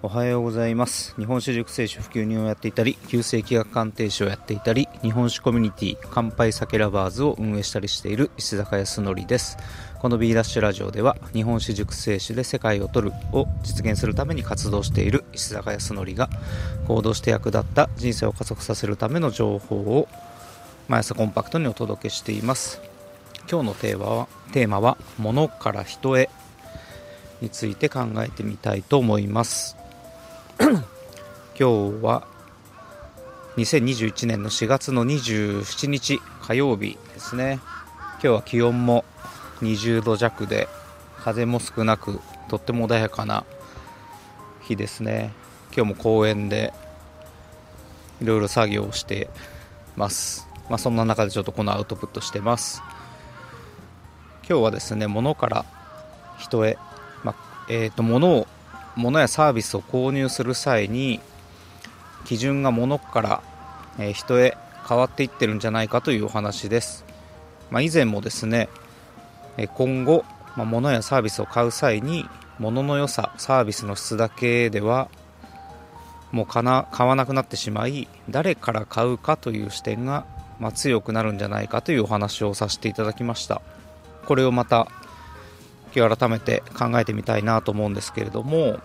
おはようございます。日本酒熟成酒普及人をやっていたり旧世紀学鑑定士をやっていたり日本酒コミュニティ乾杯酒ラバーズを運営したりしている石坂康則です。この B ダッシュラジオでは日本酒熟成酒で世界を取るを実現するために活動している石坂康則が行動して役立った人生を加速させるための情報を毎朝コンパクトにお届けしています。今日のテーマはテーマは物から人へについて考えてみたいと思います。今日は2021年の4月の27日火曜日ですね。今日は気温も20度弱で風も少なくとっても穏やかな日ですね。今日も公園でいろいろ作業をしてます。まあ、そんな中でちょっとこのアウトプットしてます。今日はですね物から人へ、まあ、えーと物を物やサービスを購入する際に基準が物から人へ変わっていってるんじゃないかというお話です、まあ、以前もですね今後、まあ、物やサービスを買う際に物の良さサービスの質だけではもうかな買わなくなってしまい誰から買うかという視点が、まあ、強くなるんじゃないかというお話をさせていただきました。これをまた今日改めて考えてみたいなと思うんですけれども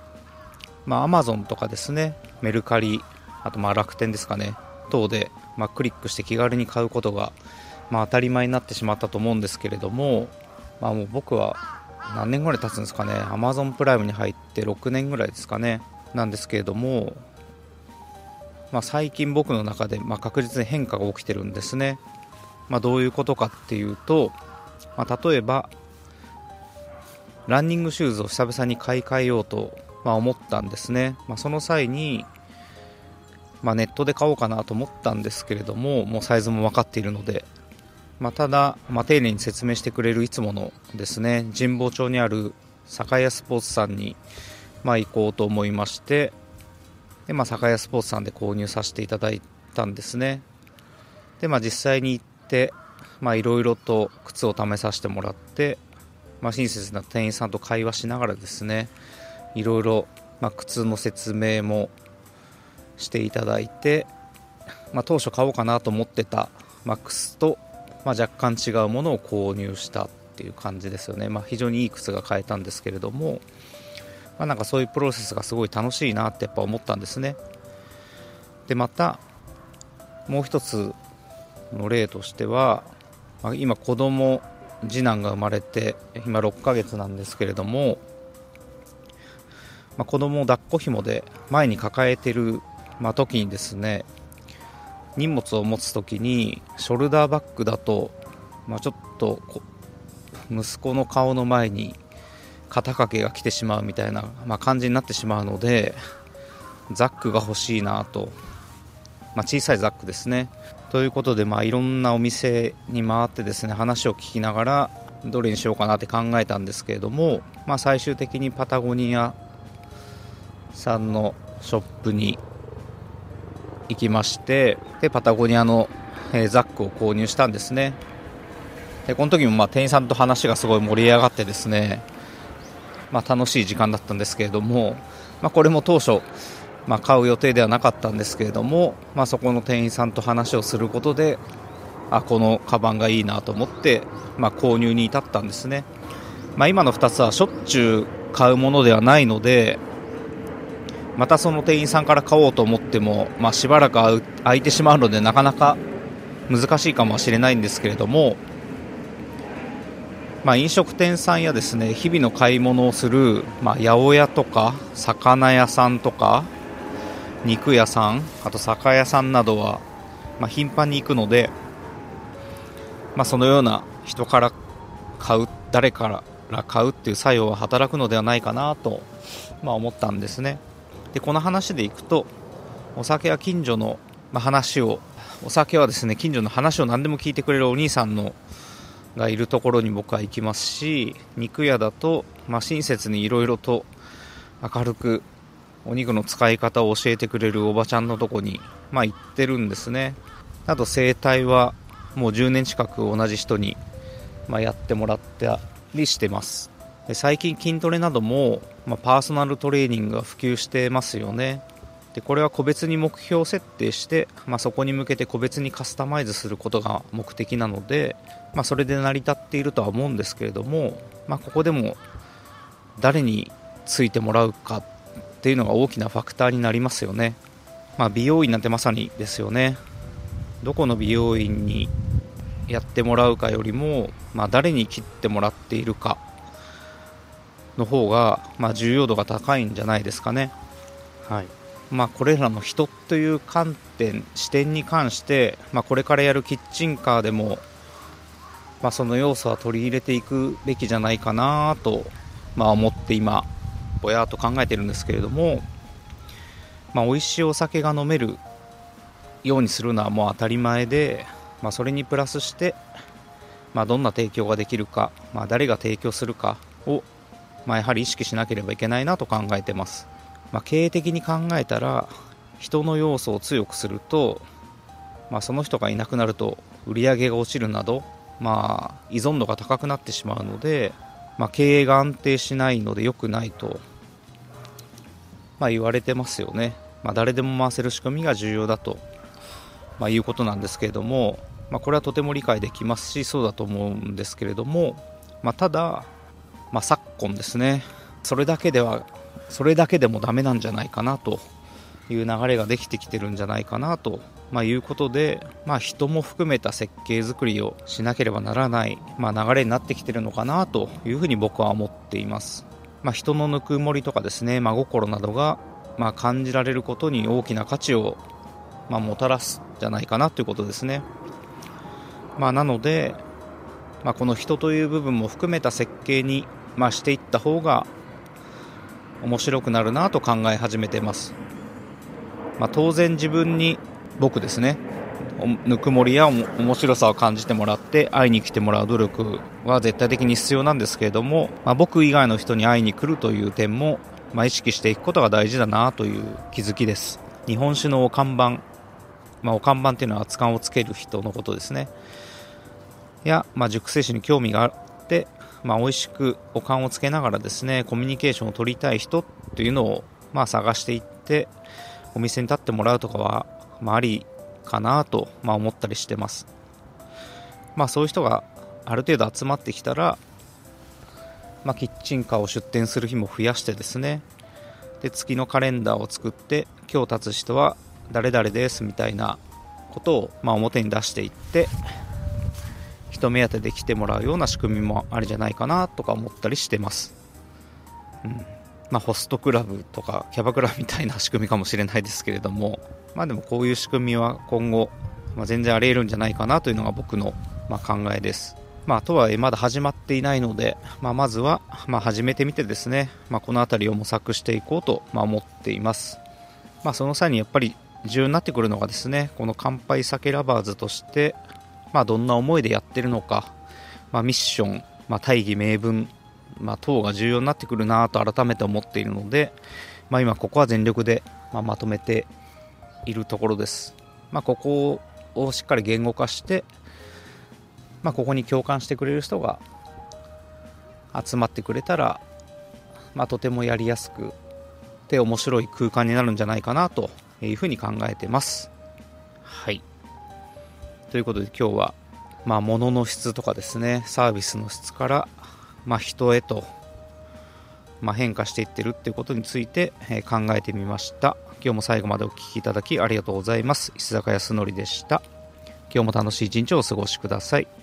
まあ、Amazon とかですね、メルカリ、あとまあ楽天ですかね、等で、まあ、クリックして気軽に買うことが、まあ、当たり前になってしまったと思うんですけれども、まあ、もう僕は何年ぐらい経つんですかね、Amazon プライムに入って6年ぐらいですかね、なんですけれども、まあ、最近僕の中で、まあ、確実に変化が起きてるんですね。まあ、どういうことかっていうと、まあ、例えば、ランニングシューズを久々に買い替えようとまあ、思ったんですね、まあ、その際に、まあ、ネットで買おうかなと思ったんですけれどももうサイズも分かっているので、まあ、ただ、まあ、丁寧に説明してくれるいつものですね神保町にある酒屋スポーツさんに、まあ、行こうと思いましてで、まあ、酒屋スポーツさんで購入させていただいたんですね。で、まあ、実際に行っていろいろと靴を試させてもらって、まあ、親切な店員さんと会話しながらですねいろいろ、まあ、靴の説明もしていただいて、まあ、当初買おうかなと思ってたマックスと、ま、若干違うものを購入したっていう感じですよね、ま、非常にいい靴が買えたんですけれども、まあ、なんかそういうプロセスがすごい楽しいなってやっぱ思ったんですね。でまたもう一つの例としては、ま、今子供次男が生まれて今6ヶ月なんですけれどもまあ、子供を抱っこ紐で前に抱えてる、まあ、時にですね荷物を持つ時にショルダーバッグだと、まあ、ちょっと息子の顔の前に肩掛けが来てしまうみたいな、まあ、感じになってしまうのでザックが欲しいなと、まあ、小さいザックですね。ということで、まあ、いろんなお店に回ってですね話を聞きながらどれにしようかなって考えたんですけれども、まあ、最終的にパタゴニアさんのショップに行きましてでパタゴニアの、え、ザックを購入したんですね。でこの時もまあ店員さんと話がすごい盛り上がってですね、まあ、楽しい時間だったんですけれども、まあ、これも当初、まあ、買う予定ではなかったんですけれども、まあ、そこの店員さんと話をすることであこのカバンがいいなと思って、まあ、購入に至ったんですね、まあ、今の2つはしょっちゅう買うものではないのでまたその店員さんから買おうと思っても、まあ、しばらく空いてしまうのでなかなか難しいかもしれないんですけれども、まあ、飲食店さんやですね日々の買い物をする、まあ、八百屋とか魚屋さんとか肉屋さんあと酒屋さんなどは、まあ、頻繁に行くので、まあ、そのような人から買う誰から買うっていう作用は働くのではないかなと、まあ、思ったんですね。でこの話でいくとお酒は近所の、話をお酒はですね近所の話を何でも聞いてくれるお兄さんのがいるところに僕は行きますし肉屋だと、まあ、親切にいろいろと明るくお肉の使い方を教えてくれるおばちゃんのとこに、まあ、行ってるんですね。あと整体はもう10年近く同じ人に、まあ、やってもらったりしてます。で最近筋トレなどもまあ、パーソナルトレーニングが普及してますよね。でこれは個別に目標設定して、まあ、そこに向けて個別にカスタマイズすることが目的なので、まあ、それで成り立っているとは思うんですけれども、まあ、ここでも誰についてもらうかっていうのが大きなファクターになりますよね、まあ、美容院なんてまさにですよね。どこの美容院にやってもらうかよりも、まあ、誰に切ってもらっているかの方が、まあ、重要度が高いんじゃないですかね。はい。まあ、これらの人という観点視点に関して、まあ、これからやるキッチンカーでも、まあ、その要素は取り入れていくべきじゃないかなと、まあ、思って今ぼやと考えてるんですけれども、まあ、美味しいお酒が飲めるようにするのはもう当たり前で、まあ、それにプラスして、まあ、どんな提供ができるか、まあ、誰が提供するかを、まあ、やはり意識しなければいけないなと考えてます。まあ、経営的に考えたら人の要素を強くすると、まあ、その人がいなくなると売り上げが落ちるなど、まあ、依存度が高くなってしまうので、まあ、経営が安定しないので良くないと、まあ、言われてますよね、まあ、誰でも回せる仕組みが重要だと、まあ、いうことなんですけれども、まあ、これはとても理解できますしそうだと思うんですけれども、まあ、ただ、まあ、昨今ですねそれだけではそれだけでもダメなんじゃないかなという流れができてきてるんじゃないかなと、まあ、いうことで、まあ、人も含めた設計作りをしなければならない、まあ、流れになってきてるのかなというふうに僕は思っています、まあ、人のぬくもりとかですね真心などが、まあ、感じられることに大きな価値を、まあ、もたらすんじゃないかなということですね、まあ、なので、まあ、この人という部分も含めた設計に、まあ、していった方が面白くなるなと考え始めています、まあ、当然自分に僕ですねぬくもりや面白さを感じてもらって会いに来てもらう努力は絶対的に必要なんですけれども、まあ、僕以外の人に会いに来るという点も、まあ、意識していくことが大事だなという気づきです。日本酒のお看板、まあ、お看板っていうのは熱燗をつける人のことですね。や、まあ、熟成酒に興味があってまあ、美味しくお勘をつけながらですねコミュニケーションを取りたい人っていうのを、まあ、探していってお店に立ってもらうとかは、まあ、ありかなと、まあ、思ったりしてます、まあ、そういう人がある程度集まってきたら、まあ、キッチンカーを出店する日も増やしてですね。で月のカレンダーを作って今日立つ人は誰々ですみたいなことを、まあ、表に出していって人目当てで来てもらうような仕組みもあるじゃないかなとか思ったりしてます。うん。まあ、ホストクラブとかキャバクラみたいな仕組みかもしれないですけれども、まあ、でもこういう仕組みは今後、まあ、全然あり得るんじゃないかなというのが僕の、ま考えです。まあ、とはいえまだ始まっていないので、まあ、まずは、ま始めてみてですね、ま、この辺りを模索していこうと、ま思っています。まあ、その際にやっぱり重要になってくるのがですね、この乾杯酒ラバーズとして、まあ、どんな思いでやってるのか、まあ、ミッション、まあ、大義名分、まあ、等が重要になってくるなと改めて思っているので、まあ、今ここは全力で、まあ、まとめているところです、まあ、ここをしっかり言語化して、まあ、ここに共感してくれる人が集まってくれたら、まあ、とてもやりやすくで面白い空間になるんじゃないかなというふうに考えてます。はい。ということで今日は、まあ、物の質とかですねサービスの質から、まあ、人へと、まあ、変化していってるっていうことについて、えー、考えてみました。今日も最後までお聴きいただきありがとうございます。石坂康則でした。今日も楽しい一日をお過ごしください。